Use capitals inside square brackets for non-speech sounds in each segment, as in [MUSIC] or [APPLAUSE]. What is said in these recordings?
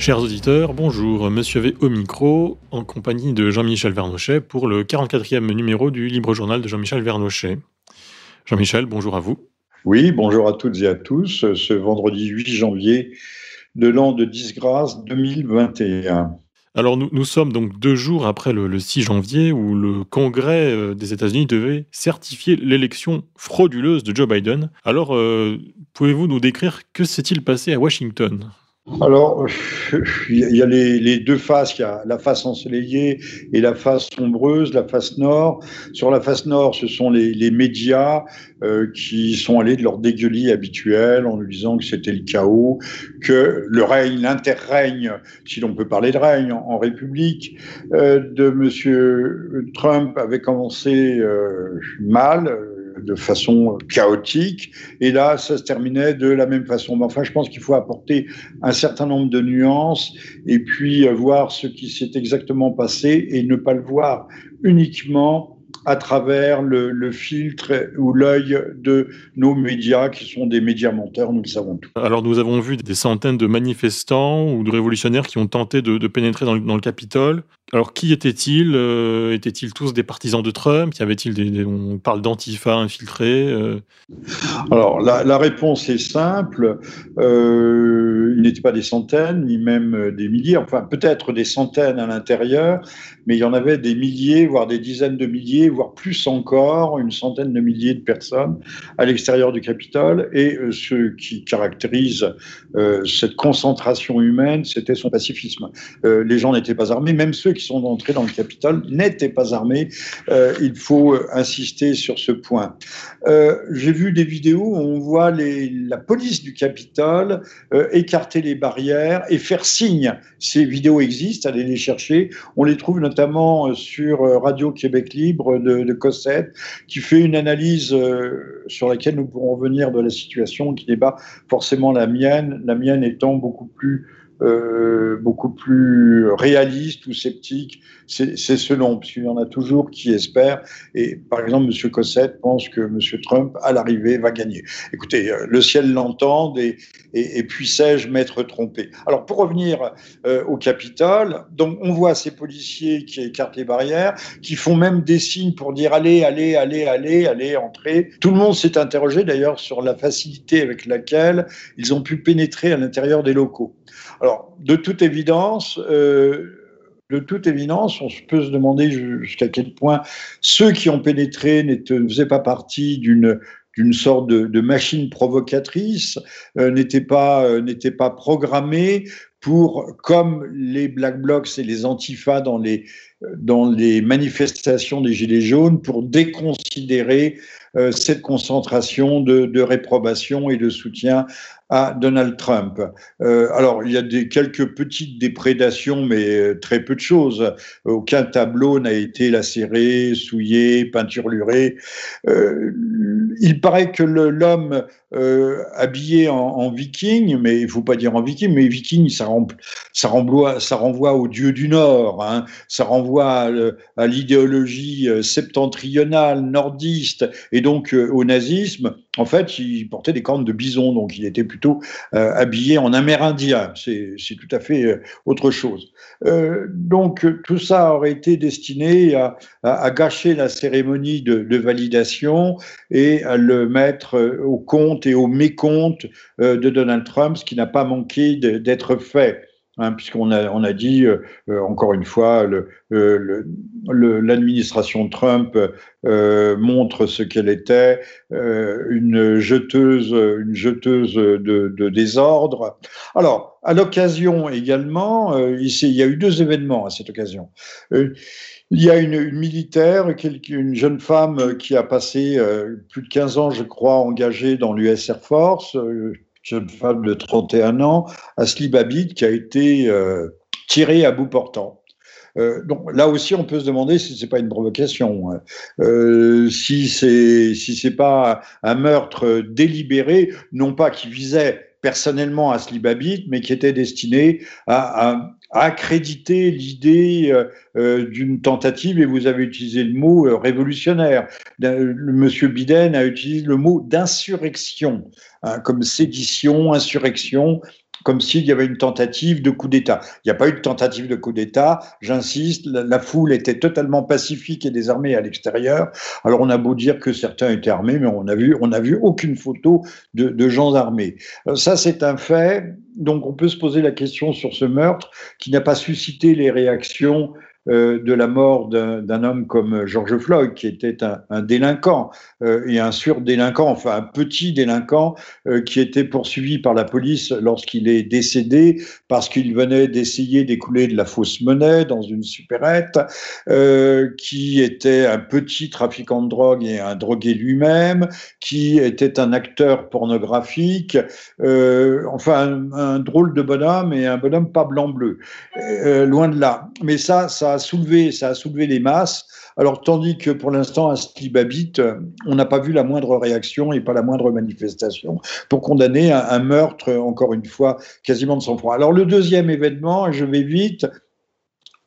Chers auditeurs, bonjour, Monsieur V au micro, en compagnie de Jean-Michel Vernochet pour le 44e numéro du Libre Journal de Jean-Michel Vernochet. Jean-Michel, bonjour à vous. Oui, bonjour à toutes et à tous, ce vendredi 8 janvier de l'an de disgrâce 2021. Alors nous, nous, sommes donc deux jours après le, 6 janvier où le Congrès euh, des États-Unis devait certifier l'élection frauduleuse de Joe Biden. Alors euh, pouvez-vous nous décrire que s'est-il passé à Washington? Alors, il y a les, deux faces. Il y a la face ensoleillée et la face sombreuse, la face nord. Sur la face nord, ce sont les, médias euh, qui sont allés de leur dégueulis habituel en nous disant que c'était le chaos, que le règne, l'interrègne, si l'on peut parler de règne en, République, euh, de M. Trump avait commencé euh, mal de façon chaotique. Et là, ça se terminait de la même façon. Mais enfin, je pense qu'il faut apporter un certain nombre de nuances et puis voir ce qui s'est exactement passé et ne pas le voir uniquement à travers le, filtre ou l'œil de nos médias, qui sont des médias menteurs, nous le savons tous. Alors nous avons vu des centaines de manifestants ou de révolutionnaires qui ont tenté de, pénétrer dans le, Capitole. Alors qui étaient-ils euh, Étaient-ils tous des partisans de Trump? Y avait-il des, on parle d'antifa infiltrés euh? Alors la, réponse est simple. Euh, il n'était pas des centaines, ni même des milliers. Enfin peut-être des centaines à l'intérieur, mais il y en avait des milliers, voire des dizaines de milliers, voire plus encore, une centaine de milliers de personnes à l'extérieur du Capitole. Et euh, ce qui caractérise cette concentration humaine, c'était son pacifisme. Les gens n'étaient pas armés, même ceux qui sont entrés dans le Capitole n'étaient pas armés. il faut insister sur ce point. J'ai vu des vidéos où on voit la police du Capitole écarter les barrières et faire signe. Ces vidéos existent, allez les chercher. On les trouve notamment sur Radio Québec Libre de, Cossette, qui fait une analyse euh, sur laquelle nous pourrons revenir de la situation, qui n'est pas forcément la mienne, la mienne étant beaucoup plus euh, beaucoup plus réaliste ou sceptique, c'est selon, puisqu'il y en a toujours qui espèrent. Et par exemple, M. Cossette pense que M. Trump, à l'arrivée, va gagner. Écoutez, euh, le ciel l'entend et, puissais-je m'être trompé. Alors, pour revenir euh, au Capitole, donc on voit ces policiers qui écartent les barrières, qui font même des signes pour dire allez, allez, allez, allez, allez, entrez. Tout le monde s'est interrogé d'ailleurs sur la facilité avec laquelle ils ont pu pénétrer à l'intérieur des locaux. Alors, de toute évidence, euh, de toute évidence, on peut se demander jusqu'à quel point ceux qui ont pénétré ne faisaient pas partie d'une sorte de, machine provocatrice, euh, n'étaient pas, euh, pas programmés pour, comme les Black Blocs et les Antifas dans les, dans les manifestations des Gilets jaunes, pour déconsidérer cette concentration de, de, réprobation et de soutien à Donald Trump. Euh, alors, il y a des, quelques petites déprédations, mais euh, très peu de choses. Aucun tableau n'a été lacéré, souillé, peinturluré. Euh, il paraît que l'homme euh, habillé en, viking, mais il faut pas dire en viking, mais viking, ça, ça, renvoie, ça renvoie au dieu du Nord, hein, ça renvoie à, l'idéologie euh, septentrionale, nordiste, et donc euh, au nazisme. En fait, il portait des cornes de bison, donc il était plutôt habillé en amérindien. C'est tout à fait autre chose. Donc tout ça aurait été destiné à, à, gâcher la cérémonie de, validation et à le mettre au compte et au mécompte de Donald Trump, ce qui n'a pas manqué d'être fait. Hein, puisqu'on a, on a dit, euh, euh, encore une fois, euh, l'administration Trump montre ce qu'elle était, une jeteuse, une jeteuse de, désordre. Alors, à l'occasion également, ici, il y a eu deux événements à cette occasion. Il y a une, une, militaire, une jeune femme qui a passé plus de 15 ans, je crois, engagée dans l'US Air Force, jeune femme de 31 ans, Asli Babid, qui a été euh, tirée à bout portant. Euh, donc là aussi, on peut se demander si c'est pas une provocation, hein. euh, si c'est si pas un meurtre délibéré, non pas qui visait personnellement Asli Babit, mais qui était destiné à, à, accréditer l'idée d'une tentative, et vous avez utilisé le mot révolutionnaire. Monsieur Biden a utilisé le mot d'insurrection. Hein, comme sédition, insurrection. Comme s'il y avait une tentative de coup d'État. Il n'y a pas eu de tentative de coup d'État, j'insiste, la, foule était totalement pacifique et désarmée à l'extérieur. Alors on a beau dire que certains étaient armés, mais on a vu, on vu aucune photo de, gens armés. Euh, ça, c'est un fait. Donc on peut se poser la question sur ce meurtre qui n'a pas suscité les réactions de la mort d'un homme comme George Floyd, qui était un, délinquant euh, et un surdélinquant, enfin un petit délinquant euh, qui était poursuivi par la police lorsqu'il est décédé parce qu'il venait d'essayer d'écouler de la fausse monnaie dans une supérette, qui était un petit trafiquant de drogue et un drogué lui-même, qui était un acteur pornographique, enfin un, un, drôle de bonhomme et un bonhomme pas blanc-bleu, loin de là. Mais ça, ça a soulevé, ça a soulevé les masses. Alors, tandis que pour l'instant, à Babit, on n'a pas vu la moindre réaction et pas la moindre manifestation pour condamner un, meurtre, encore une fois, quasiment de sang-froid. Alors, le deuxième événement, je vais vite,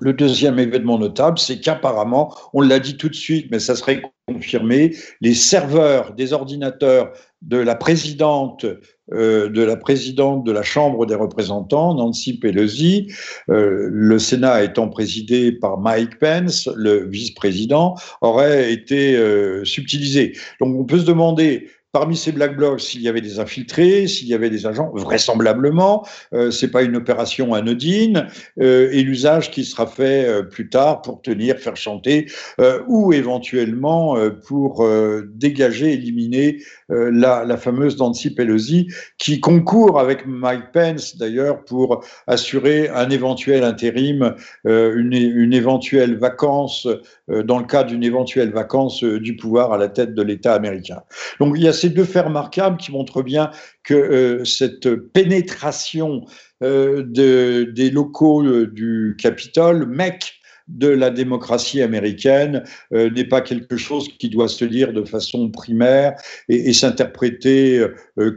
le deuxième événement notable, c'est qu'apparemment, on l'a dit tout de suite, mais ça serait confirmé, les serveurs des ordinateurs de la présidente euh, de la Chambre des représentants, Nancy Pelosi, euh, le Sénat étant présidé par Mike Pence, le vice-président, aurait été euh, subtilisé. Donc on peut se demander Parmi ces black blocs, s'il y avait des infiltrés, s'il y avait des agents, vraisemblablement, euh, c'est pas une opération anodine, euh, et l'usage qui sera fait euh, plus tard pour tenir, faire chanter, euh, ou éventuellement pour dégager, éliminer la, la, fameuse Nancy Pelosi, qui concourt avec Mike Pence d'ailleurs pour assurer un éventuel intérim, une, une, éventuelle vacance, dans le cas d'une éventuelle vacance du pouvoir à la tête de l'État américain. Donc il y a ces deux faits remarquables qui montrent bien que euh, cette pénétration euh, des locaux euh, du Capitole, mec de la démocratie américaine n'est pas quelque chose qui doit se lire de façon primaire et, s'interpréter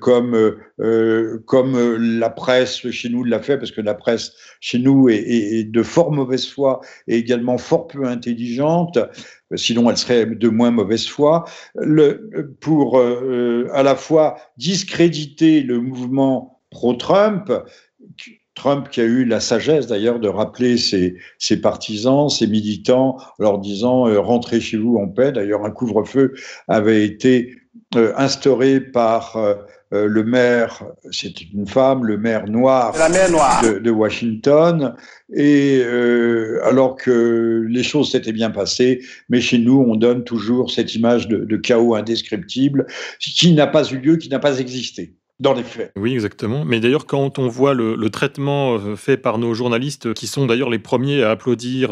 comme, comme la presse chez nous l'a fait, parce que la presse chez nous est, de fort mauvaise foi et également fort peu intelligente sinon elle serait de moins mauvaise foi, pour euh, à la fois discréditer le mouvement pro-Trump, Trump qui a eu la sagesse d'ailleurs de rappeler ses, ses, partisans, ses militants, leur disant euh, rentrez chez vous en paix. D'ailleurs, un couvre-feu avait été euh, instauré par euh, le maire, c'est une femme, le maire noir, De, Washington, et alors que les choses s'étaient bien passées, mais chez nous, on donne toujours cette image de, chaos indescriptible qui n'a pas eu lieu, qui n'a pas existé. Dans les faits. Oui, exactement. Mais d'ailleurs, quand on voit le, traitement euh, fait par nos journalistes, qui sont d'ailleurs les premiers à applaudir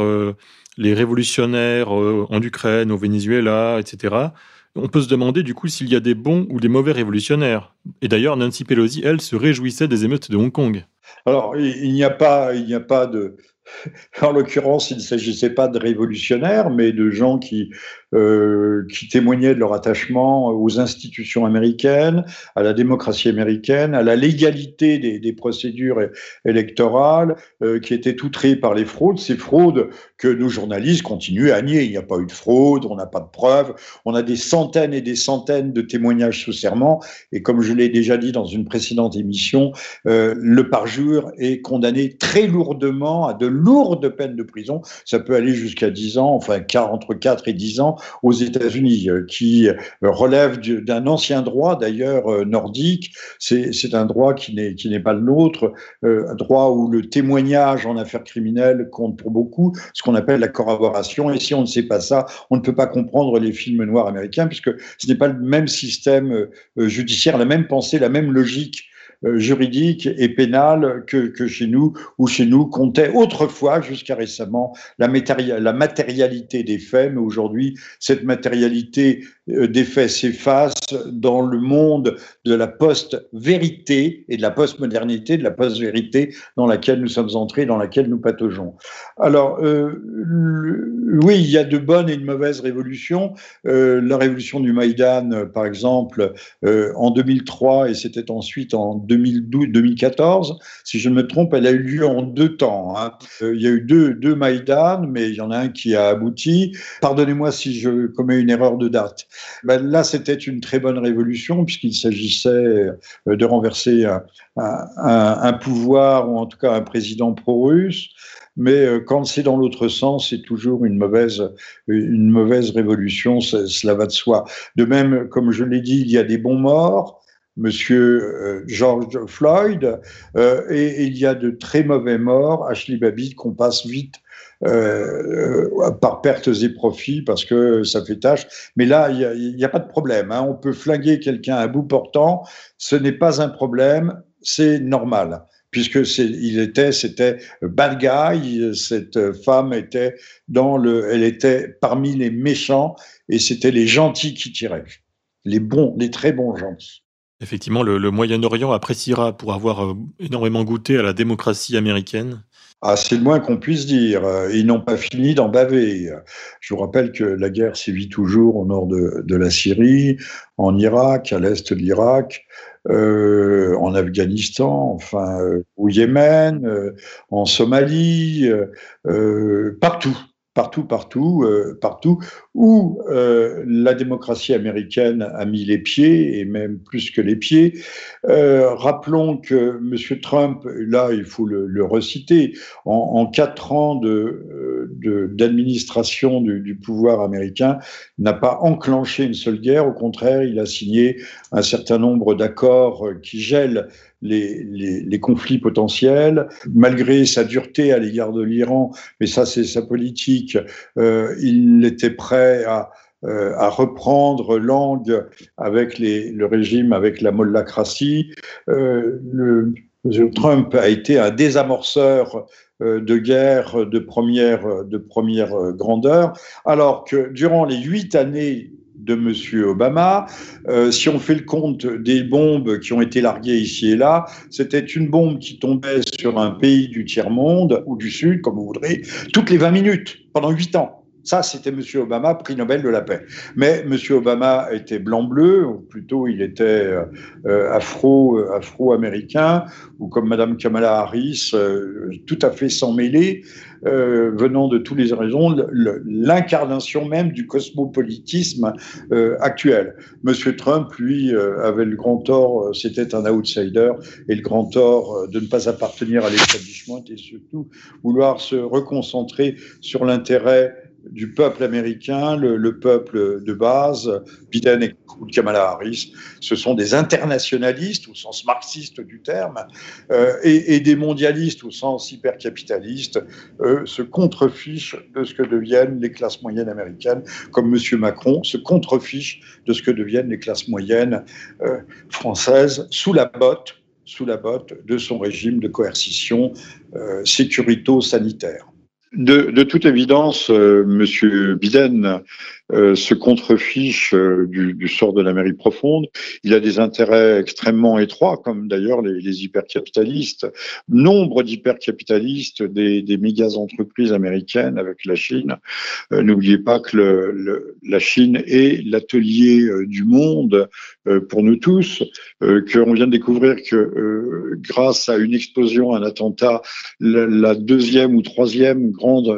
les révolutionnaires en Ukraine, au Venezuela, etc., on peut se demander du coup s'il y a des bons ou des mauvais révolutionnaires. Et d'ailleurs, Nancy Pelosi, elle, se réjouissait des émeutes de Hong Kong. Alors, il n'y a pas, il n'y a pas de, [LAUGHS] en l'occurrence, il ne s'agissait pas de révolutionnaires, mais de gens qui, euh, qui témoignaient de leur attachement aux institutions américaines, à la démocratie américaine, à la légalité des, procédures électorales, euh, qui étaient outrés par les fraudes, ces fraudes que nos journalistes continuent à nier. Il n'y a pas eu de fraude, on n'a pas de preuves, on a des centaines et des centaines de témoignages sous serment, et comme je l'ai déjà dit dans une précédente émission, euh, le parjure est condamné très lourdement à de lourdes peines de prison. Ça peut aller jusqu'à 10 ans, enfin entre 4 et 10 ans aux États-Unis, euh, qui euh, relève d'un ancien droit d'ailleurs euh, nordique. C'est un droit qui n'est pas le nôtre, un droit où le témoignage en affaires criminelles compte pour beaucoup, ce qu'on appelle la corroboration. Et si on ne sait pas ça, on ne peut pas comprendre les films noirs américains, puisque ce n'est pas le même système judiciaire, la même pensée, la même logique juridique et pénale que, que, chez nous, où chez nous comptait autrefois, jusqu'à récemment, la, la matérialité des faits, mais aujourd'hui, cette matérialité euh, des faits s'efface dans le monde de la post-vérité et de la post-modernité, de la post-vérité dans laquelle nous sommes entrés, dans laquelle nous pataugeons. Alors, euh, oui, il y a de bonnes et de mauvaises révolutions. Euh, la révolution du Maïdan, par exemple, euh, en 2003, et c'était ensuite en 2012-2014. Si je ne me trompe, elle a eu lieu en deux temps. Hein. Euh, il y a eu deux, deux Maïdan, mais il y en a un qui a abouti. Pardonnez-moi si je commets une erreur de date. Ben là, c'était une très bonne révolution puisqu'il s'agissait euh, de renverser un, pouvoir ou en tout cas un président pro-russe mais euh, quand c'est dans l'autre sens, c'est toujours une mauvaise, révolution, cela va de soi. De même, comme je l'ai dit, il y a des bons morts, Monsieur euh, George Floyd, euh, et, il y a de très mauvais morts, Ashley Babbitt, qu'on passe vite euh, par pertes et profits parce que ça fait tâche. Mais là, il n'y a, pas de problème. Hein. On peut flinguer quelqu'un à bout portant. Ce n'est pas un problème, c'est normal puisque il était, c'était bad guy. Cette femme était dans le, elle était parmi les méchants et c'était les gentils qui tiraient, les bons, les très bons gentils. Effectivement, le, Moyen-Orient appréciera pour avoir euh, énormément goûté à la démocratie américaine. Ah, c'est le moins qu'on puisse dire. Ils n'ont pas fini d'en baver. Je vous rappelle que la guerre sévit toujours au nord de, la Syrie, en Irak, à l'est de l'Irak, euh, en Afghanistan, enfin euh, au Yémen, euh, en Somalie, partout partout, partout, partout, où la démocratie américaine a mis les pieds, et même plus que les pieds. rappelons que M. Trump, là, il faut le, reciter, en, quatre ans d'administration de, du, pouvoir américain, n'a pas enclenché une seule guerre. Au contraire, il a signé un certain nombre d'accords qui gèlent les, conflits potentiels. Malgré sa dureté à l'égard de l'Iran, mais ça c'est sa politique, euh, il était prêt à, euh, reprendre langue avec le régime, avec la mollacratie. Euh, Trump a été un désamorceur euh, de guerre de première, de première grandeur, alors que durant les huit années de M. Obama. Euh, si on fait le compte des bombes qui ont été larguées ici et là, c'était une bombe qui tombait sur un pays du tiers-monde, ou du Sud, comme vous voudrez, toutes les 20 minutes, pendant 8 ans. Ça, c'était M. Obama, prix Nobel de la paix. Mais M. Obama était blanc-bleu, ou plutôt il était euh, euh, afro, afro-américain, ou comme Mme Kamala Harris, tout à fait sans mêler. Euh, venant de toutes les raisons, l'incarnation même du cosmopolitisme euh, actuel. Monsieur Trump, lui, euh, avait le grand tort, c'était un outsider, et le grand tort de ne pas appartenir à l'établissement et surtout vouloir se reconcentrer sur l'intérêt du peuple américain, le, peuple de base, Biden et Kamala Harris, ce sont des internationalistes au sens marxiste du terme, euh, et, des mondialistes au sens hypercapitaliste, eux se contrefichent de ce que deviennent les classes moyennes américaines, comme M. Macron se contrefiche de ce que deviennent les classes moyennes euh, françaises sous la botte sous la botte de son régime de coercition euh, sécurito-sanitaire. De, toute évidence, euh, Monsieur Biden euh, se contrefiche euh, du, sort de l'Amérique profonde. Il a des intérêts extrêmement étroits, comme d'ailleurs les, les, hypercapitalistes. Nombre d'hypercapitalistes des, des méga entreprises américaines avec la Chine. Euh, n'oubliez pas que le, la Chine est l'atelier du monde pour nous tous. Qu'on vient de découvrir que grâce à une explosion, un attentat, la, deuxième ou troisième grande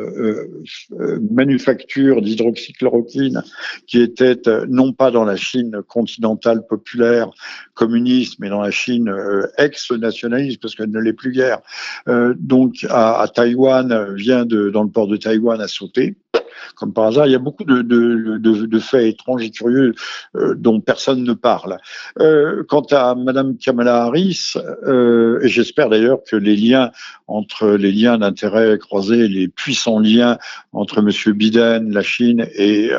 manufacture d'hydroxychloroquine qui était euh, non pas dans la Chine continentale populaire communiste, mais dans la Chine euh, ex-nationaliste, parce qu'elle ne l'est plus guère. Euh, donc à, à, Taïwan, vient de, dans le port de Taïwan à sauter comme par hasard. Il y a beaucoup de, faits étranges et curieux euh, dont personne ne parle. Euh, quant à Madame Kamala Harris, euh, et j'espère d'ailleurs que les liens entre les liens d'intérêt croisés, les puissants liens entre Monsieur Biden, la Chine et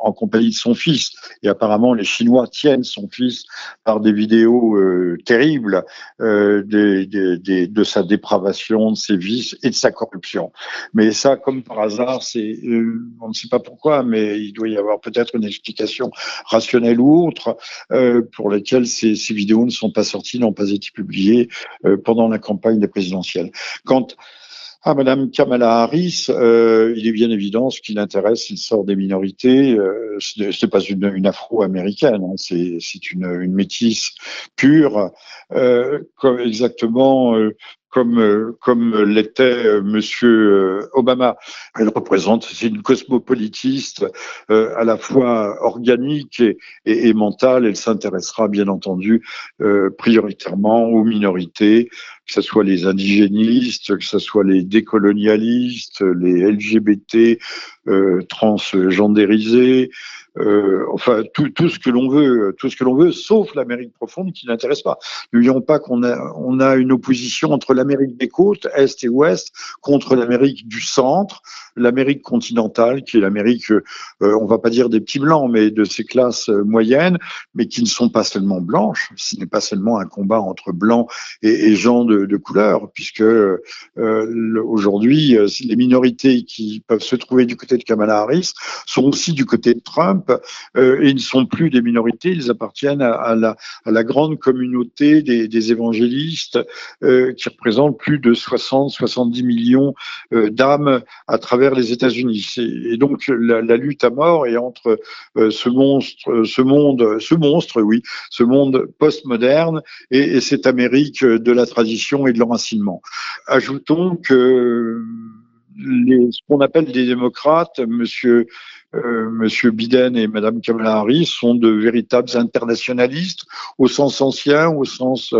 en compagnie de son fils. Et apparemment, les Chinois tiennent son fils par des vidéos euh, terribles euh, de sa dépravation, de ses vices et de sa corruption. Mais ça, comme par hasard, c'est euh, on ne sait pas pourquoi, mais il doit y avoir peut-être une explication rationnelle ou autre pour laquelle ces, ces, vidéos ne sont pas sorties, n'ont pas été publiées pendant la campagne des présidentielles. Quand ah, Madame Kamala Harris, euh, il est bien évident ce qui l'intéresse, il sort des minorités. Euh, ce n'est pas une, une afro-américaine, hein, c'est une, une métisse pure, euh, comme exactement euh, comme euh, comme l'était euh, Monsieur Obama. Elle représente, c'est une cosmopolitiste à la fois organique et, et, et mentale. Elle s'intéressera bien entendu prioritairement aux minorités, que ce soit les indigénistes, que ce soit les décolonialistes, les LGBT euh, transgendérisés, euh, enfin tout, ce que l'on veut, tout ce que l'on veut, sauf l'Amérique profonde qui n'intéresse pas. N'oublions pas qu'on a, on a une opposition entre l'Amérique des côtes, est et ouest, contre l'Amérique du centre, l'Amérique continentale, qui est l'Amérique, euh, on va pas dire des petits blancs, mais de ces classes moyennes, mais qui ne sont pas seulement blanches. Ce n'est pas seulement un combat entre blancs et gens de de, couleurs, puisque euh, aujourd'hui, euh, les minorités qui peuvent se trouver du côté de Kamala Harris sont aussi du côté de Trump, euh, et ils ne sont plus des minorités, ils appartiennent à, la, grande communauté des, évangélistes qui représentent plus de 60-70 millions d'âmes à travers les États-Unis. Et donc la, lutte à mort est entre ce monstre, ce monde, ce monstre, oui, ce monde postmoderne et cette Amérique de la tradition et de l'enracinement. Ajoutons que ce qu'on appelle des démocrates, monsieur euh, Monsieur Biden et Madame Kamala Harris sont de véritables internationalistes au sens ancien, au sens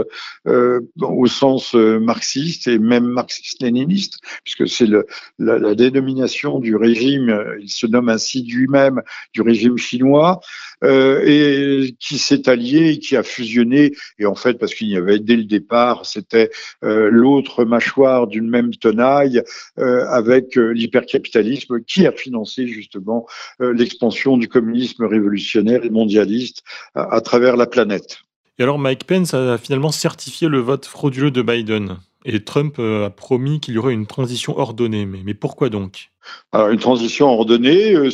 euh, au sens euh, marxiste et même marxiste-léniniste, puisque c'est la, la, dénomination du régime. Il se nomme ainsi lui-même du régime chinois euh, et qui s'est allié, et qui a fusionné. Et en fait, parce qu'il y avait dès le départ, c'était euh, l'autre mâchoire d'une même tenaille avec l'hypercapitalisme qui a financé justement euh, l'expansion du communisme révolutionnaire et mondialiste à, travers la planète. Et alors Mike Pence a finalement certifié le vote frauduleux de Biden. Et Trump euh, a promis qu'il y aurait une transition ordonnée. mais pourquoi donc? Alors, une transition ordonnée, euh,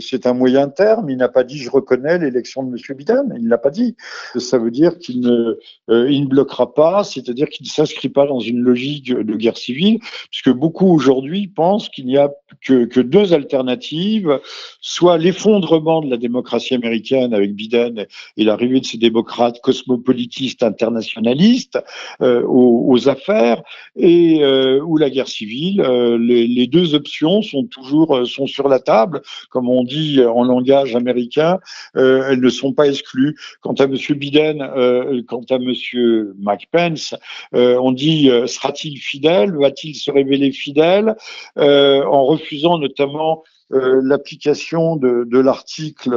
c'est un moyen terme. Il n'a pas dit je reconnais l'élection de M. Biden. Il ne l'a pas dit. Ça veut dire qu'il ne, euh, ne bloquera pas, c'est-à-dire qu'il ne s'inscrit pas dans une logique de guerre civile, puisque beaucoup aujourd'hui pensent qu'il n'y a que, deux alternatives, soit l'effondrement de la démocratie américaine avec Biden et l'arrivée de ces démocrates cosmopolitistes internationalistes euh, aux, affaires, et ou la guerre civile. Les deux options sont toujours euh, sont sur la table, comme on dit en langage américain, euh, elles ne sont pas exclues. Quant à Monsieur Biden, euh, quant à Monsieur Mike Pence, on dit sera-t-il fidèle, va-t-il se révéler fidèle, en refusant notamment l'application de, de l'article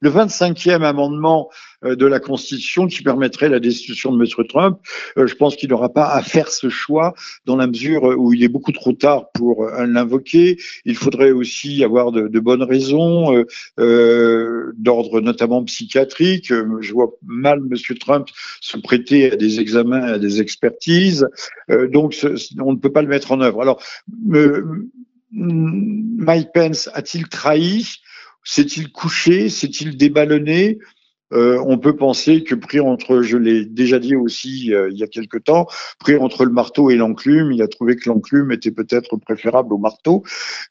le 25e amendement euh, de la Constitution qui permettrait la destitution de M. Trump, euh, je pense qu'il n'aura pas à faire ce choix dans la mesure où il est beaucoup trop tard pour euh, l'invoquer. Il faudrait aussi avoir de, bonnes raisons, euh, d'ordre notamment psychiatrique. Je vois mal M. Trump se prêter à des examens, à des expertises. Euh, donc, on ne peut pas le mettre en œuvre. Alors, Mike Pence a-t-il trahi S'est-il couché? S'est-il déballonné? Euh, on peut penser que pris entre, je l'ai déjà dit aussi euh, il y a quelque temps, pris entre le marteau et l'enclume, il a trouvé que l'enclume était peut-être préférable au marteau.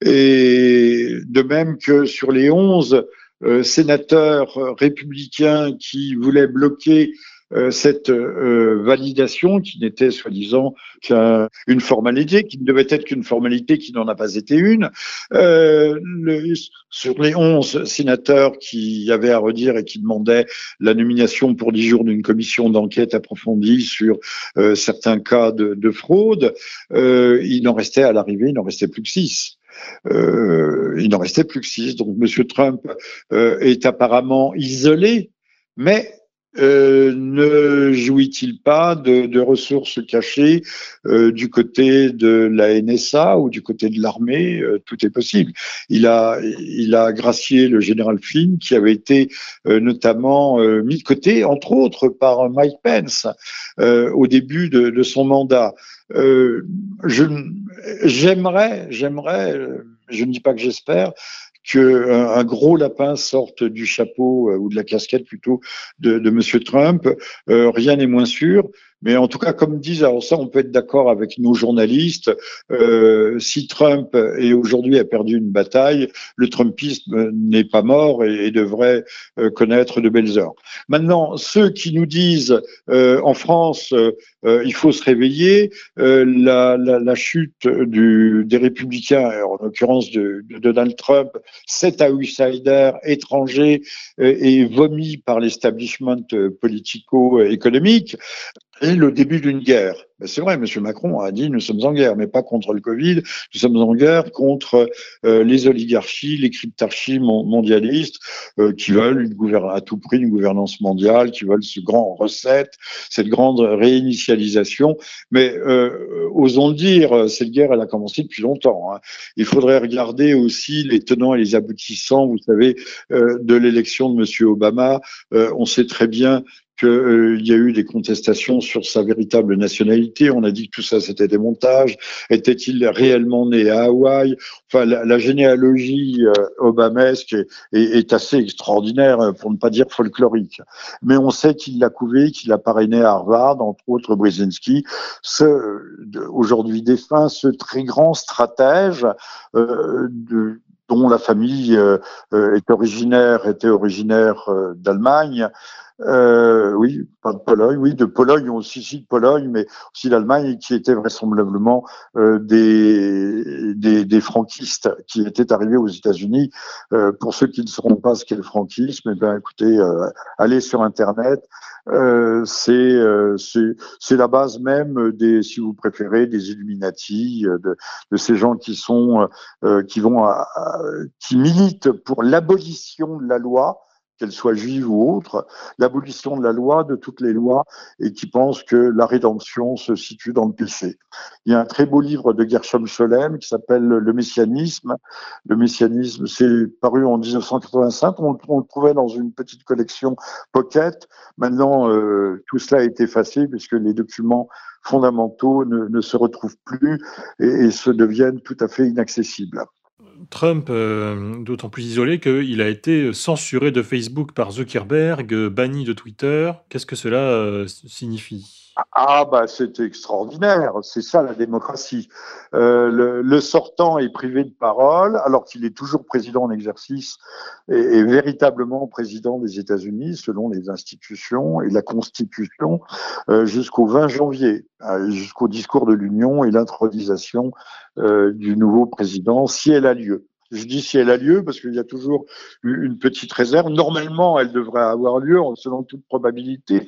Et de même que sur les onze euh, sénateurs républicains qui voulaient bloquer cette euh, validation qui n'était soi-disant qu'une formalité, qui ne devait être qu'une formalité qui n'en a pas été une. Euh, le, sur les onze sénateurs qui avaient à redire et qui demandaient la nomination pour dix jours d'une commission d'enquête approfondie sur certains cas de, de fraude, il n'en restait à l'arrivée, il n'en restait plus que six. Euh, il n'en restait plus que six. Donc, M. Trump euh, est apparemment isolé, mais euh, ne jouit-il pas de, ressources cachées euh, du côté de la NSA ou du côté de l'armée euh, Tout est possible. Il a, gracié le général Flynn qui avait été notamment mis de côté, entre autres, par Mike Pence au début de, de son mandat. j'aimerais, j'aimerais, je ne dis pas que j'espère, qu'un un gros lapin sorte du chapeau euh, ou de la casquette plutôt de, de Monsieur Trump. Euh, rien n'est moins sûr, Mais en tout cas, comme disent, alors ça, on peut être d'accord avec nos journalistes. Euh, si Trump est aujourd'hui a perdu une bataille, le Trumpisme n'est pas mort et, devrait euh, connaître de belles heures. Maintenant, ceux qui nous disent euh, en France, euh, il faut se réveiller, la, la, la, chute du, des républicains, en l'occurrence de, de, Donald Trump, cet outsider étranger et vomi par l'establishment politico-économique, et le début d'une guerre. Ben c'est vrai, M. Macron a dit nous sommes en guerre, mais pas contre le Covid, nous sommes en guerre contre euh, les oligarchies, les cryptarchies mondialistes euh, qui veulent une à tout prix une gouvernance mondiale, qui veulent ce grand recette, cette grande réinitialisation. Mais euh, osons le dire, cette guerre, elle a commencé depuis longtemps. Hein. Il faudrait regarder aussi les tenants et les aboutissants, vous savez, euh, de l'élection de M. Obama. Euh, on sait très bien qu'il euh, y a eu des contestations sur sa véritable nationalité. On a dit que tout ça, c'était des montages. Était-il réellement né à Hawaï? Enfin, la, généalogie euh, obamesque est, assez extraordinaire, euh, pour ne pas dire folklorique. Mais on sait qu'il l'a couvé, qu'il a parrainé à Harvard, entre autres Brzezinski, ce aujourd'hui défunt, ce très grand stratège euh, dont la famille est originaire, était originaire d'Allemagne, euh, oui, pas de Pologne, oui, de Pologne, aussi, si de Pologne, mais aussi d'Allemagne, qui étaient vraisemblablement euh, des, des, des, franquistes qui étaient arrivés aux États-Unis. Euh, pour ceux qui ne sauront pas ce qu'est le franquisme, eh bien, écoutez, euh, allez sur Internet. Euh, c'est c'est la base même des, si vous préférez, des Illuminati, de, de ces gens qui sont qui vont qui militent pour l'abolition de la loi qu'elle soit juive ou autre, l'abolition de la loi, de toutes les lois, et qui pense que la rédemption se situe dans le péché. Il y a un très beau livre de Gershom Scholem qui s'appelle Le Messianisme. Le Messianisme, c'est paru en 1985. On, le trouvait dans une petite collection pocket. Maintenant, euh, tout cela été effacé puisque les documents fondamentaux ne, se retrouvent plus et se deviennent tout à fait inaccessibles. Trump, euh, d'autant plus isolé qu'il a été censuré de Facebook par Zuckerberg, banni de Twitter. Qu'est-ce que cela euh, signifie? Ah bah c'est extraordinaire, c'est ça la démocratie. Euh, le, sortant est privé de parole alors qu'il est toujours président en exercice et, véritablement président des États-Unis selon les institutions et la Constitution jusqu'au 20 janvier, jusqu'au discours de l'Union et l'intronisation du nouveau président si elle a lieu. Je dis si elle a lieu parce qu'il y a toujours une petite réserve. Normalement, elle devrait avoir lieu, selon toute probabilité.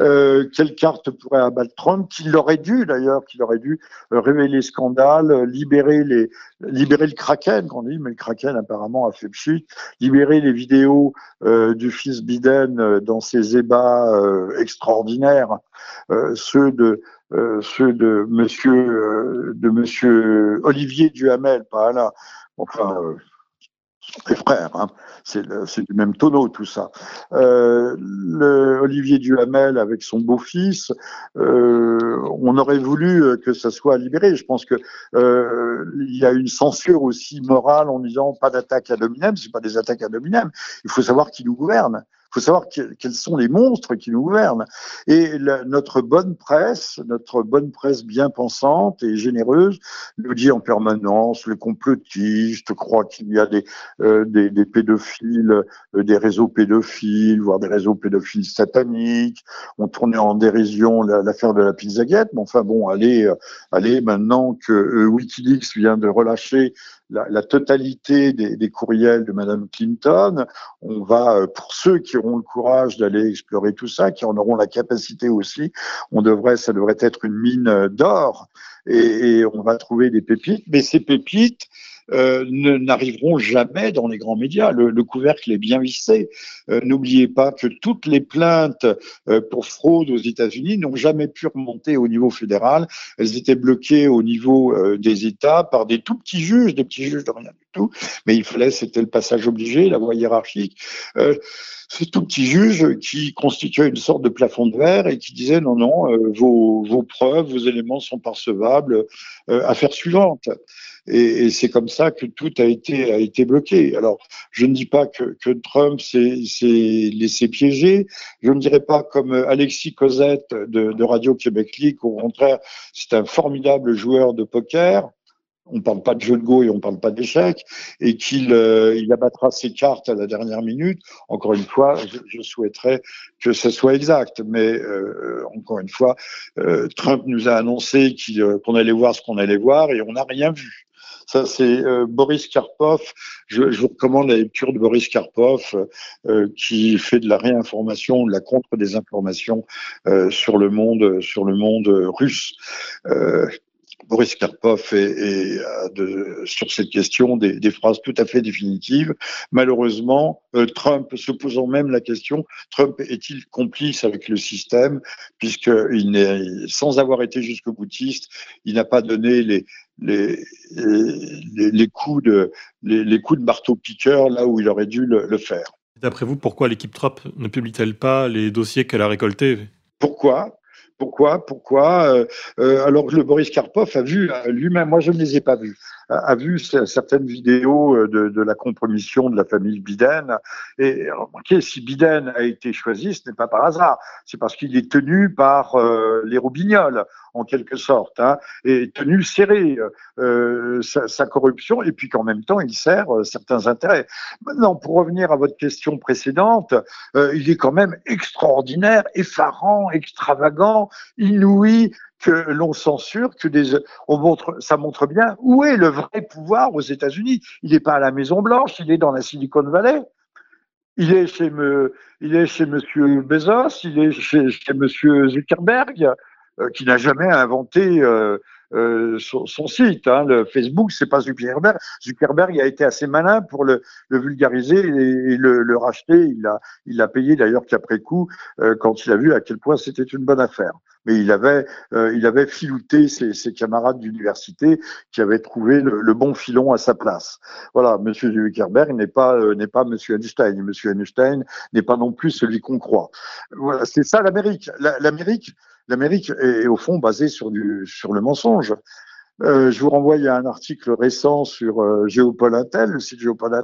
Euh, quelle carte pourrait abattre Trump? Qu'il aurait dû, d'ailleurs, qu'il aurait dû euh, révéler le scandale, euh, libérer les, libérer le Kraken, qu'on dit, mais le Kraken apparemment a fait pchit, libérer les vidéos euh, du fils Biden dans ses ébats euh, extraordinaires, ceux de ceux de Monsieur de Monsieur Olivier Duhamel, pas là, Enfin, euh, les frères, hein. c'est du même tonneau tout ça. Euh, Olivier Duhamel avec son beau-fils, euh, on aurait voulu que ça soit libéré. Je pense que euh, il y a une censure aussi morale en disant pas d'attaque à dominem, c'est pas des attaques à dominem. Il faut savoir qui nous gouverne. Faut savoir quels sont les monstres qui nous gouvernent. Et notre bonne presse, notre bonne presse bien pensante et généreuse, nous dit en permanence le complotiste croit qu'il y a des, euh, pédophiles, euh, des réseaux pédophiles, voire des réseaux pédophiles sataniques. On tournait en dérision l'affaire de la pizzagate. Mais enfin bon, allez, euh, allez maintenant que Wikileaks vient de relâcher la, la totalité des, des, courriels de Madame Clinton. On va, euh, pour ceux qui auront le courage d'aller explorer tout ça, qui en auront la capacité aussi, on devrait, ça devrait être une mine d'or et, et on va trouver des pépites. Mais ces pépites, euh, n'arriveront jamais dans les grands médias. Le, le couvercle est bien vissé. Euh, n'oubliez pas que toutes les plaintes euh, pour fraude aux États-Unis n'ont jamais pu remonter au niveau fédéral. Elles étaient bloquées au niveau des États par des tout petits juges, des petits juges de rien Mais il fallait, c'était le passage obligé, la voie hiérarchique ces tout petits juges qui constituaient une sorte de plafond de verre et qui disaient non, non, vos, vos, preuves, vos éléments sont percevables, affaire suivante. Et, c'est comme ça que tout a été, a été bloqué. Alors, je ne dis pas que, Trump s'est laissé piéger. Je ne dirais pas comme Alexis Cosette de, de Radio Québec Ligue. Au contraire, c'est un formidable joueur de poker on parle pas de jeu de go et on parle pas d'échec, et qu'il euh, il abattra ses cartes à la dernière minute. Encore une fois, je, souhaiterais que ce soit exact, mais euh, encore une fois, euh, Trump nous a annoncé qu'on allait voir ce qu'on allait voir et on n'a rien vu. Ça, c'est Boris Karpov. Je, je, vous recommande la lecture de Boris Karpov, qui fait de la réinformation, de la contre-désinformation sur le monde, sur le monde russe. Boris Karpov est, de, sur cette question des, des, phrases tout à fait définitives. Malheureusement, euh, Trump se posant même la question, Trump est-il complice avec le système puisqu'il n'est, sans avoir été jusqu'au boutiste, il n'a pas donné les, les, les, les, coups de, les, les coups de marteau-piqueur là où il aurait dû le, le faire. D'après vous, pourquoi l'équipe Trump ne publie-t-elle pas les dossiers qu'elle a récoltés? Pourquoi? Pourquoi Pourquoi euh, euh, Alors le Boris Karpov a vu euh, lui-même, moi je ne les ai pas vus, a, vu certaines vidéos de, de, la compromission de la famille Biden. Et remarquez, si Biden a été choisi, ce n'est pas par hasard, c'est parce qu'il est tenu par les Roubignols en quelque sorte, hein, et tenu serré euh, sa, corruption, et puis qu'en même temps, il sert euh, certains intérêts. Maintenant, pour revenir à votre question précédente, euh, il est quand même extraordinaire, effarant, extravagant, inouï que l'on censure, que des, on montre, ça montre bien où est le vrai pouvoir aux États-Unis. Il n'est pas à la Maison Blanche, il est dans la Silicon Valley. Il est chez me, il est chez Monsieur Bezos, il est chez, chez Monsieur Zuckerberg. Euh, qui n'a jamais inventé euh, euh, son, son, site. Hein. Le Facebook, c'est pas Zuckerberg. Zuckerberg a été assez malin pour le, le vulgariser et, le, le, racheter. Il a, il l'a payé d'ailleurs qu'après coup, euh, quand il a vu à quel point c'était une bonne affaire. Mais il avait, euh, il avait filouté ses, ses camarades d'université qui avaient trouvé le, le, bon filon à sa place. Voilà, Monsieur Zuckerberg n'est pas, n'est pas Monsieur Einstein. Monsieur Einstein n'est pas non plus celui qu'on croit. Voilà, c'est ça l'Amérique. L'Amérique l'Amérique est au fond basée sur, le mensonge. Euh, je vous renvoie à un article récent sur euh, le site Géopol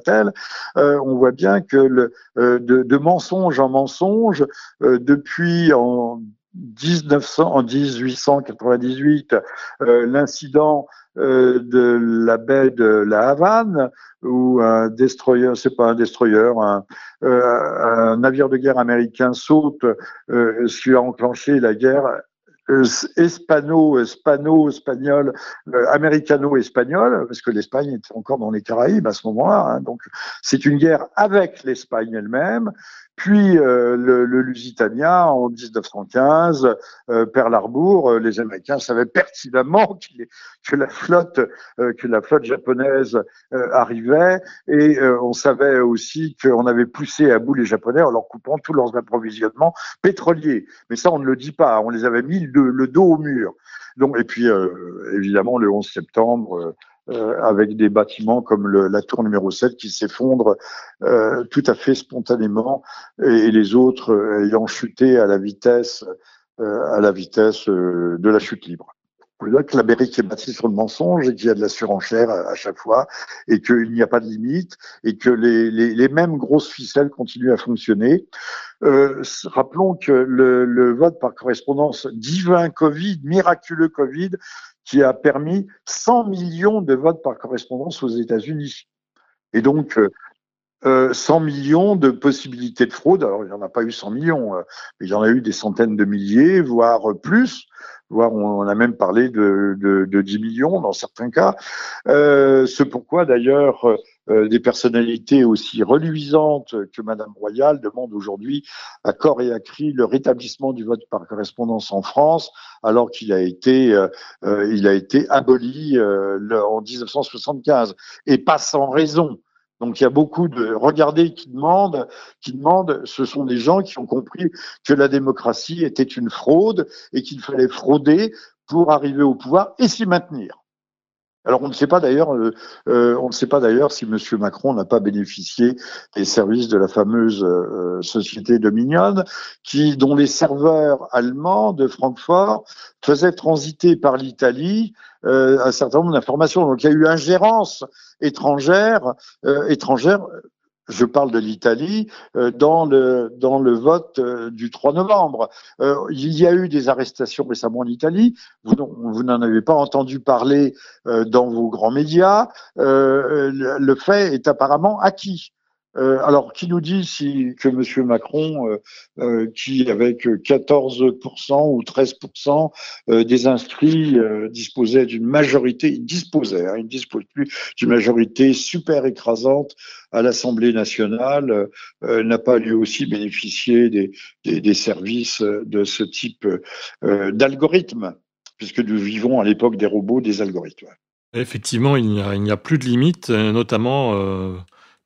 Euh, on voit bien que euh, de, mensonge en mensonge, euh, depuis en 1900, en 1898, euh, l'incident euh, de la baie de la Havane, où un destroyer, c'est pas un destroyer, un, euh, un, navire de guerre américain saute, euh, ce qui a enclenché la guerre hispano, hispano, espagnol, américano-espagnol, parce que l'Espagne était encore dans les Caraïbes à ce moment-là. Hein, donc c'est une guerre avec l'Espagne elle-même. Puis euh, le, le, Lusitania en 1915, euh, Pearl Harbor, euh, les Américains savaient pertinemment [LAUGHS] que la flotte, euh, que la flotte japonaise arrivait, et on savait aussi qu'on avait poussé à bout les Japonais en leur coupant tous leurs approvisionnements pétroliers. Mais ça, on ne le dit pas. On les avait mis le, le dos au mur. Donc, et puis évidemment le 11 septembre euh, avec des bâtiments comme la tour numéro 7 qui s'effondre euh, tout à fait spontanément et, les autres euh, ayant chuté à la vitesse à la vitesse de la chute libre. Que l'Amérique est bâtie sur le mensonge et qu'il y a de la surenchère à, chaque fois et qu'il n'y a pas de limite et que les, les, mêmes grosses ficelles continuent à fonctionner. Euh, rappelons que le vote par correspondance divin Covid, miraculeux Covid, qui a permis 100 millions de votes par correspondance aux États-Unis. Et donc, euh, 100 millions de possibilités de fraude. Alors, il n'y en a pas eu 100 millions, euh, mais il y en a eu des centaines de milliers, voire plus. Voire on a même parlé de 10 millions dans certains cas. Euh, ce pourquoi, d'ailleurs, euh, des personnalités aussi reluisantes que Madame Royal demandent aujourd'hui à corps et à cri le rétablissement du vote par correspondance en France, alors qu'il a été, euh, euh il a été aboli euh, en 1975 et pas sans raison. Donc il y a beaucoup de regardez qui demandent, qui demandent, ce sont des gens qui ont compris que la démocratie était une fraude et qu'il fallait frauder pour arriver au pouvoir et s'y maintenir. Alors on ne sait pas d'ailleurs, euh, euh, on ne sait pas d'ailleurs si M. Macron n'a pas bénéficié des services de la fameuse euh, société Dominion, qui dont les serveurs allemands de Francfort faisaient transiter par l'Italie un certain nombre d'informations. Donc il y a eu ingérence étrangère, étrangère je parle de l'Italie, euh, dans, le, dans le vote euh, du 3 novembre. Euh, il y a eu des arrestations récemment en Italie, vous, vous n'en avez pas entendu parler dans vos grands médias, le fait est apparemment acquis. Euh, alors, qui nous dit si, que M. Macron, euh, euh, qui avec 14% ou 13% des inscrits disposait d'une majorité, il disposait, hein, il dispose plus d'une majorité super écrasante à l'Assemblée nationale, n'a pas lui aussi bénéficié des services de ce type d'algorithme, puisque nous vivons à l'époque des robots, des algorithmes. Effectivement, il n'y a, a, plus de limites, notamment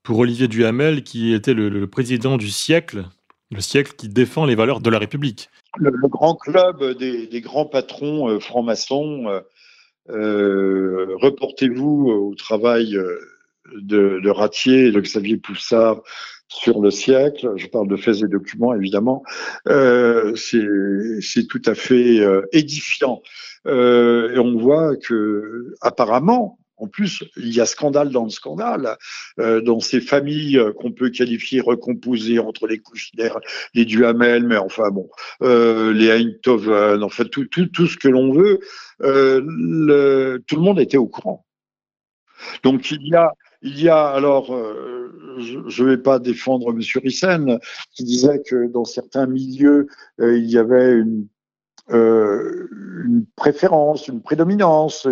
pour Olivier Duhamel, qui était le, président du siècle, le siècle qui défend les valeurs de la République. Le, grand club des, grands patrons euh, francs-maçons, euh, euh, reportez-vous au travail de, de Ratier et de Xavier Poussard sur le siècle, je parle de faits et documents évidemment, c'est tout à fait édifiant. et on voit que apparemment, en plus, il y a scandale dans le scandale, euh, dans ces familles qu'on peut qualifier recomposées entre les Kouchner, les Duhamel, mais enfin bon, euh, les Eindhoven, enfin tout, tout, tout ce que l'on veut, euh, le, tout le monde était au courant. Donc il y a, il y a alors, euh, je ne vais pas défendre M. Rissen, qui disait que dans certains milieux, euh, il y avait une euh, une préférence, une prédominance,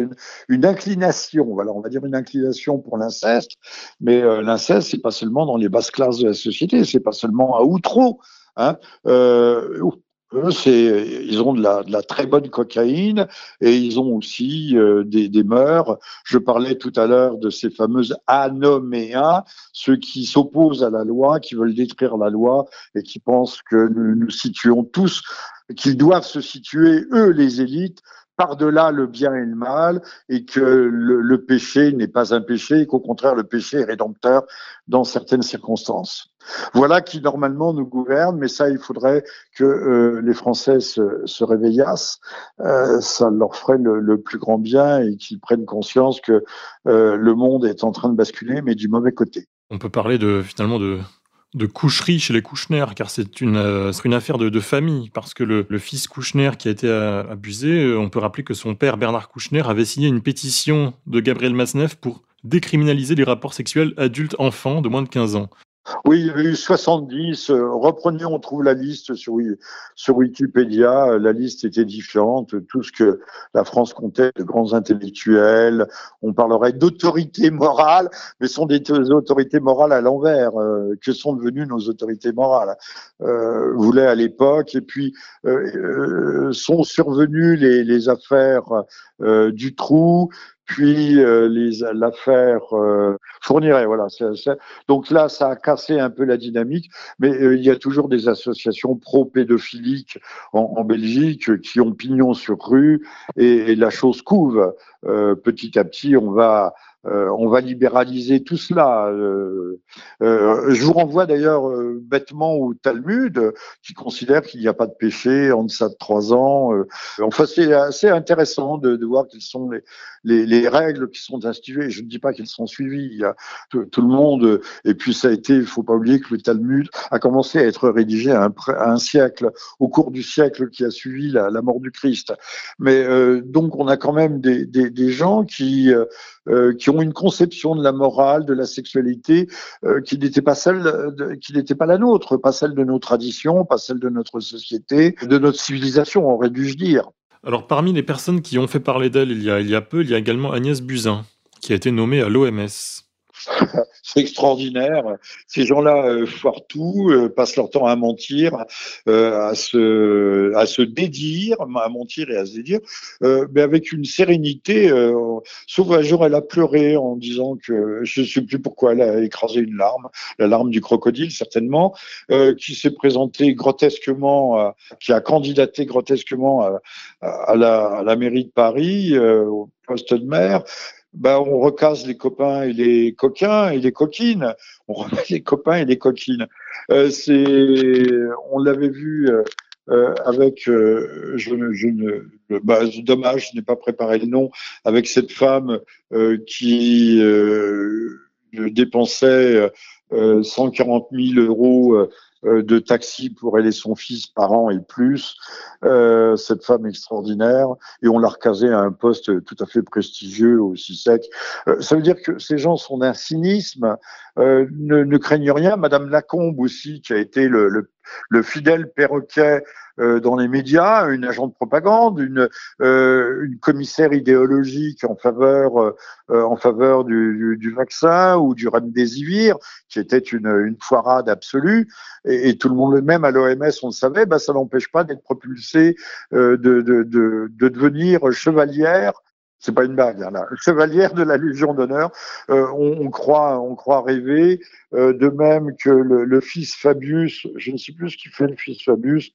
une, inclination. Voilà, on va dire une inclination pour l'inceste, mais euh, l'inceste, c'est pas seulement dans les basses classes de la société, c'est pas seulement à outreau. Hein. Euh, eux, ils ont de la, très bonne cocaïne et ils ont aussi euh, des, des, mœurs. Je parlais tout à l'heure de ces fameuses anoméas, ceux qui s'opposent à la loi, qui veulent détruire la loi et qui pensent que nous nous situons tous qu'ils doivent se situer, eux, les élites, par-delà le bien et le mal, et que le, péché n'est pas un péché, et qu'au contraire, le péché est rédempteur dans certaines circonstances. Voilà qui normalement nous gouverne, mais ça, il faudrait que euh, les Français se, réveillassent. Euh, ça leur ferait le, plus grand bien et qu'ils prennent conscience que euh, le monde est en train de basculer, mais du mauvais côté. On peut parler de finalement de de coucherie chez les Kouchner, car c'est une, euh, une affaire de, famille, parce que le, fils Kouchner qui a été euh, abusé, euh, on peut rappeler que son père Bernard Kouchner avait signé une pétition de Gabriel Masneff pour décriminaliser les rapports sexuels adultes-enfants de moins de 15 ans. Oui, il y avait eu 70. Euh, reprenez, on trouve la liste sur, sur Wikipédia. Euh, la liste était différente. Tout ce que la France comptait de grands intellectuels. On parlerait d'autorités morales, mais sont des autorités morales à l'envers. Euh, que sont devenues nos autorités morales euh, voulait à l'époque. Et puis sont survenues les affaires du trou, puis euh, l'affaire euh, fournirait. Voilà. Donc là, ça a cassé un peu la dynamique, mais euh, il y a toujours des associations pro-pédophiliques en, en, Belgique qui ont pignon sur rue et, et la chose couve. Euh, petit à petit, on va euh, on va libéraliser tout cela. Euh, je vous renvoie d'ailleurs bêtement au Talmud, qui considère qu'il n'y a pas de péché en deçà de trois ans. enfin, c'est assez intéressant de, voir quelles sont les, les, les, règles qui sont instituées. Je ne dis pas qu'elles sont suivies. Tout, le monde. Et puis ça a été, il faut pas oublier que le Talmud a commencé à être rédigé à un, siècle, au cours du siècle qui a suivi la, mort du Christ. Mais donc on a quand même des, des gens qui euh, qui ont une conception de la morale, de la sexualité euh, qui n'était pas celle, qui n'était pas la nôtre, pas celle de nos traditions, pas celle de notre société, de notre civilisation, aurait dû dire. Alors parmi les personnes qui ont fait parler d'elle il y a, il y a peu, il y a également Agnès Buzyn, qui a été nommée à l'OMS. [LAUGHS] c'est extraordinaire. Ces gens-là euh, foirent tout, euh, passent leur temps à mentir, euh, à se, à dédire, à mentir et à se dédire, euh, mais avec une sérénité. Sauf un jour, elle a pleuré en disant que je ne sais plus pourquoi elle a écrasé une larme, la larme du crocodile certainement, qui s'est présentée grotesquement, qui a candidaté grotesquement à, la, mairie de Paris, au poste de maire bah, on recase les copains et les coquins et les coquines. On [LAUGHS] remet les copains et les coquines. Euh, c'est, on l'avait vu euh, euh avec, euh, je, je ne, bah, dommage, je n'ai pas préparé le nom, avec cette femme euh, qui dépensait 140 000 euros euh, de taxi pour elle son fils par an et plus, euh, cette femme extraordinaire, et on l'a recasé à un poste tout à fait prestigieux aussi sec. Euh, ça veut dire que ces gens sont d'un cynisme, ne, ne, craignent rien. Madame Lacombe aussi, qui a été le, le fidèle perroquet euh, dans les médias, une agent de propagande, une, euh, une commissaire idéologique en faveur, euh, en faveur du, du, du, vaccin ou du remdesivir, qui était une, une foirade absolue, et, tout le monde, même à l'OMS, on le savait, bah, ça n'empêche pas d'être propulsé, de, de, de, de devenir chevalière c'est pas une bague, hein, là. Chevalière de la Légion d'honneur. Euh, on, croit, on croit rêver. Euh, de même que le, fils Fabius, je ne sais plus ce qu'il fait le fils Fabius,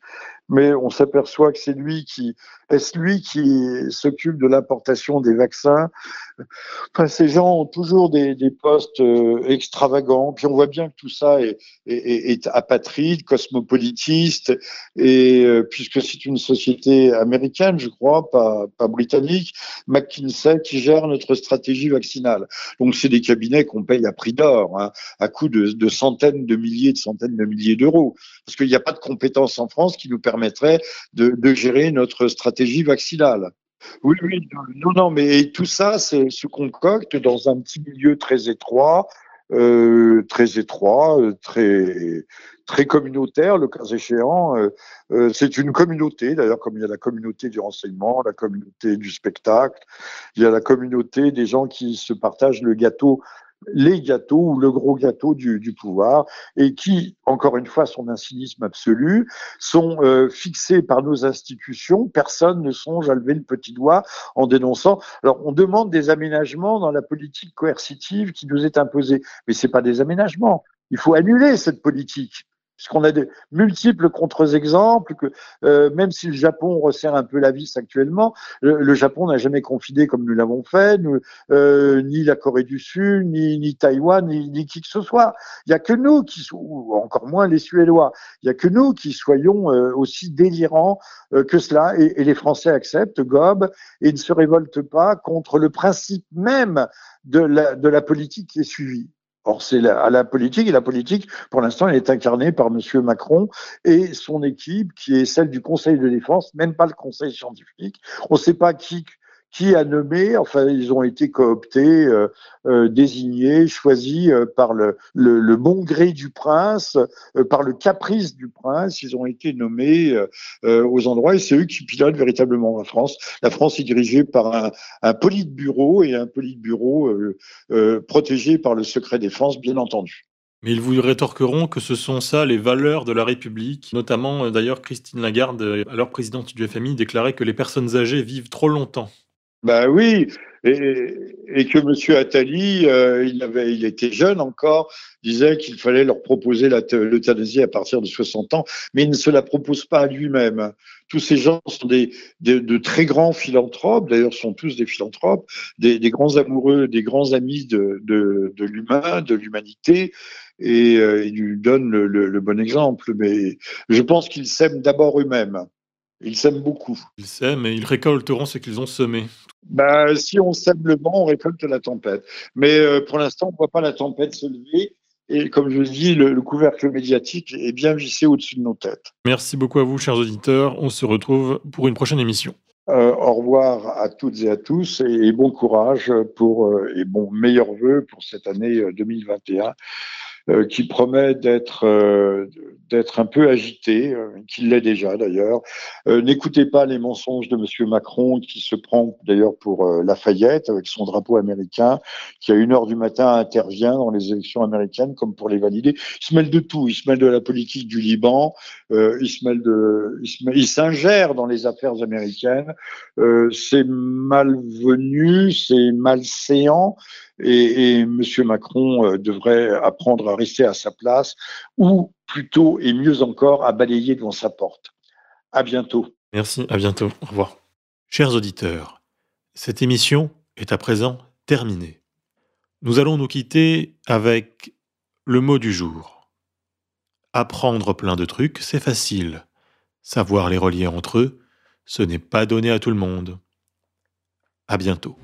mais on s'aperçoit que c'est lui qui, est-ce lui qui s'occupe de l'importation des vaccins? Enfin, Ces gens ont toujours des, postes euh, extravagants, puis on voit bien que tout ça est, est, apatride, cosmopolitiste, et puisque c'est une société américaine, je crois, pas britannique, Qui gère notre stratégie vaccinale. Donc c'est des cabinets qu'on paye à prix d'or, hein, à coût de, centaines de milliers, de centaines de milliers d'euros, parce qu'il n'y a pas de compétences en France qui nous permettraient de, de gérer notre stratégie vaccinale. Oui, oui, non, non, mais tout ça se concocte dans un petit milieu très étroit, euh, très étroit, euh, très très communautaire, le cas échéant. Euh, euh, c'est une communauté, d'ailleurs, comme il y a la communauté du renseignement, la communauté du spectacle, il y a la communauté des gens qui se partagent le gâteau les gâteaux ou le gros gâteau du, du, pouvoir et qui, encore une fois, sont d'un cynisme absolu, sont euh, fixés par nos institutions. Personne ne songe à lever le petit doigt en dénonçant. Alors, on demande des aménagements dans la politique coercitive qui nous est imposée, mais c'est pas des aménagements. Il faut annuler cette politique puisqu'on a de multiples contre-exemples, que euh, même si le Japon resserre un peu la vis actuellement, le, Japon n'a jamais confidé comme nous l'avons fait, euh, ni la Corée du Sud, ni, ni Taïwan, ni, qui que ce soit. Il n'y a que nous qui, ou encore moins les Suédois, il n'y a que nous qui soyons euh, aussi délirants que cela, et, et, les Français acceptent, gobent, et ne se révoltent pas contre le principe même de la, de la politique qui est suivie. Or, c'est à la politique, et la politique, pour l'instant, elle est incarnée par M. Macron et son équipe, qui est celle du Conseil de défense, même pas le Conseil scientifique. On ne sait pas qui qui a nommé, enfin ils ont été cooptés, euh, euh, désignés, choisis euh, par le, bon gré du prince, par le caprice du prince, ils ont été nommés aux endroits et c'est eux qui pilotent véritablement la France. La France est dirigée par un, un politburo et un politburo protégé par le secret défense, bien entendu. Mais ils vous rétorqueront que ce sont ça les valeurs de la République. Notamment, d'ailleurs, Christine Lagarde, alors présidente du FMI, déclarait que les personnes âgées vivent trop longtemps. Ben oui, et, et que M. Attali, euh, il, avait, il était jeune encore, disait qu'il fallait leur proposer l'euthanasie à partir de 60 ans, mais il ne se la propose pas à lui-même. Tous ces gens sont des, des, de très grands philanthropes, d'ailleurs sont tous des philanthropes, des, des, grands amoureux, des grands amis de, de, l'humain, de l'humanité, et euh, ils lui donnent le, le, le bon exemple. Mais je pense qu'ils s'aiment d'abord eux-mêmes. Ils s'aiment beaucoup. Ils s'aiment et ils récolteront ce qu'ils ont semé. Bah, si on sème le vent, on récolte la tempête. Mais euh, pour l'instant, on ne voit pas la tempête se lever. Et comme je vous dis, le, le couvercle médiatique est bien vissé au-dessus de nos têtes. Merci beaucoup à vous, chers auditeurs. On se retrouve pour une prochaine émission. Euh, au revoir à toutes et à tous et, et bon courage pour euh, et bon meilleurs vœux pour cette année 2021 euh, qui promet d'être euh, d'être un peu agité, euh, qu'il l'est déjà d'ailleurs. N'écoutez pas les mensonges de Monsieur Macron qui se prend d'ailleurs pour Lafayette avec son drapeau américain, qui à une heure du matin intervient dans les élections américaines comme pour les valider. Il se mêle de tout. Il se mêle de la politique du Liban. il se mêle il s'ingère dans les affaires américaines. c'est malvenu, c'est malséant et, et M. Macron euh, devrait apprendre à rester à sa place ou plutôt et mieux encore à balayer devant sa porte. À bientôt. Merci, à bientôt. Au revoir. Chers auditeurs, cette émission est à présent terminé. Nous allons nous quitter avec le mot du jour. Apprendre plein de trucs, c'est facile. Savoir les relier entre eux, ce n'est pas donné à tout le monde. À bientôt.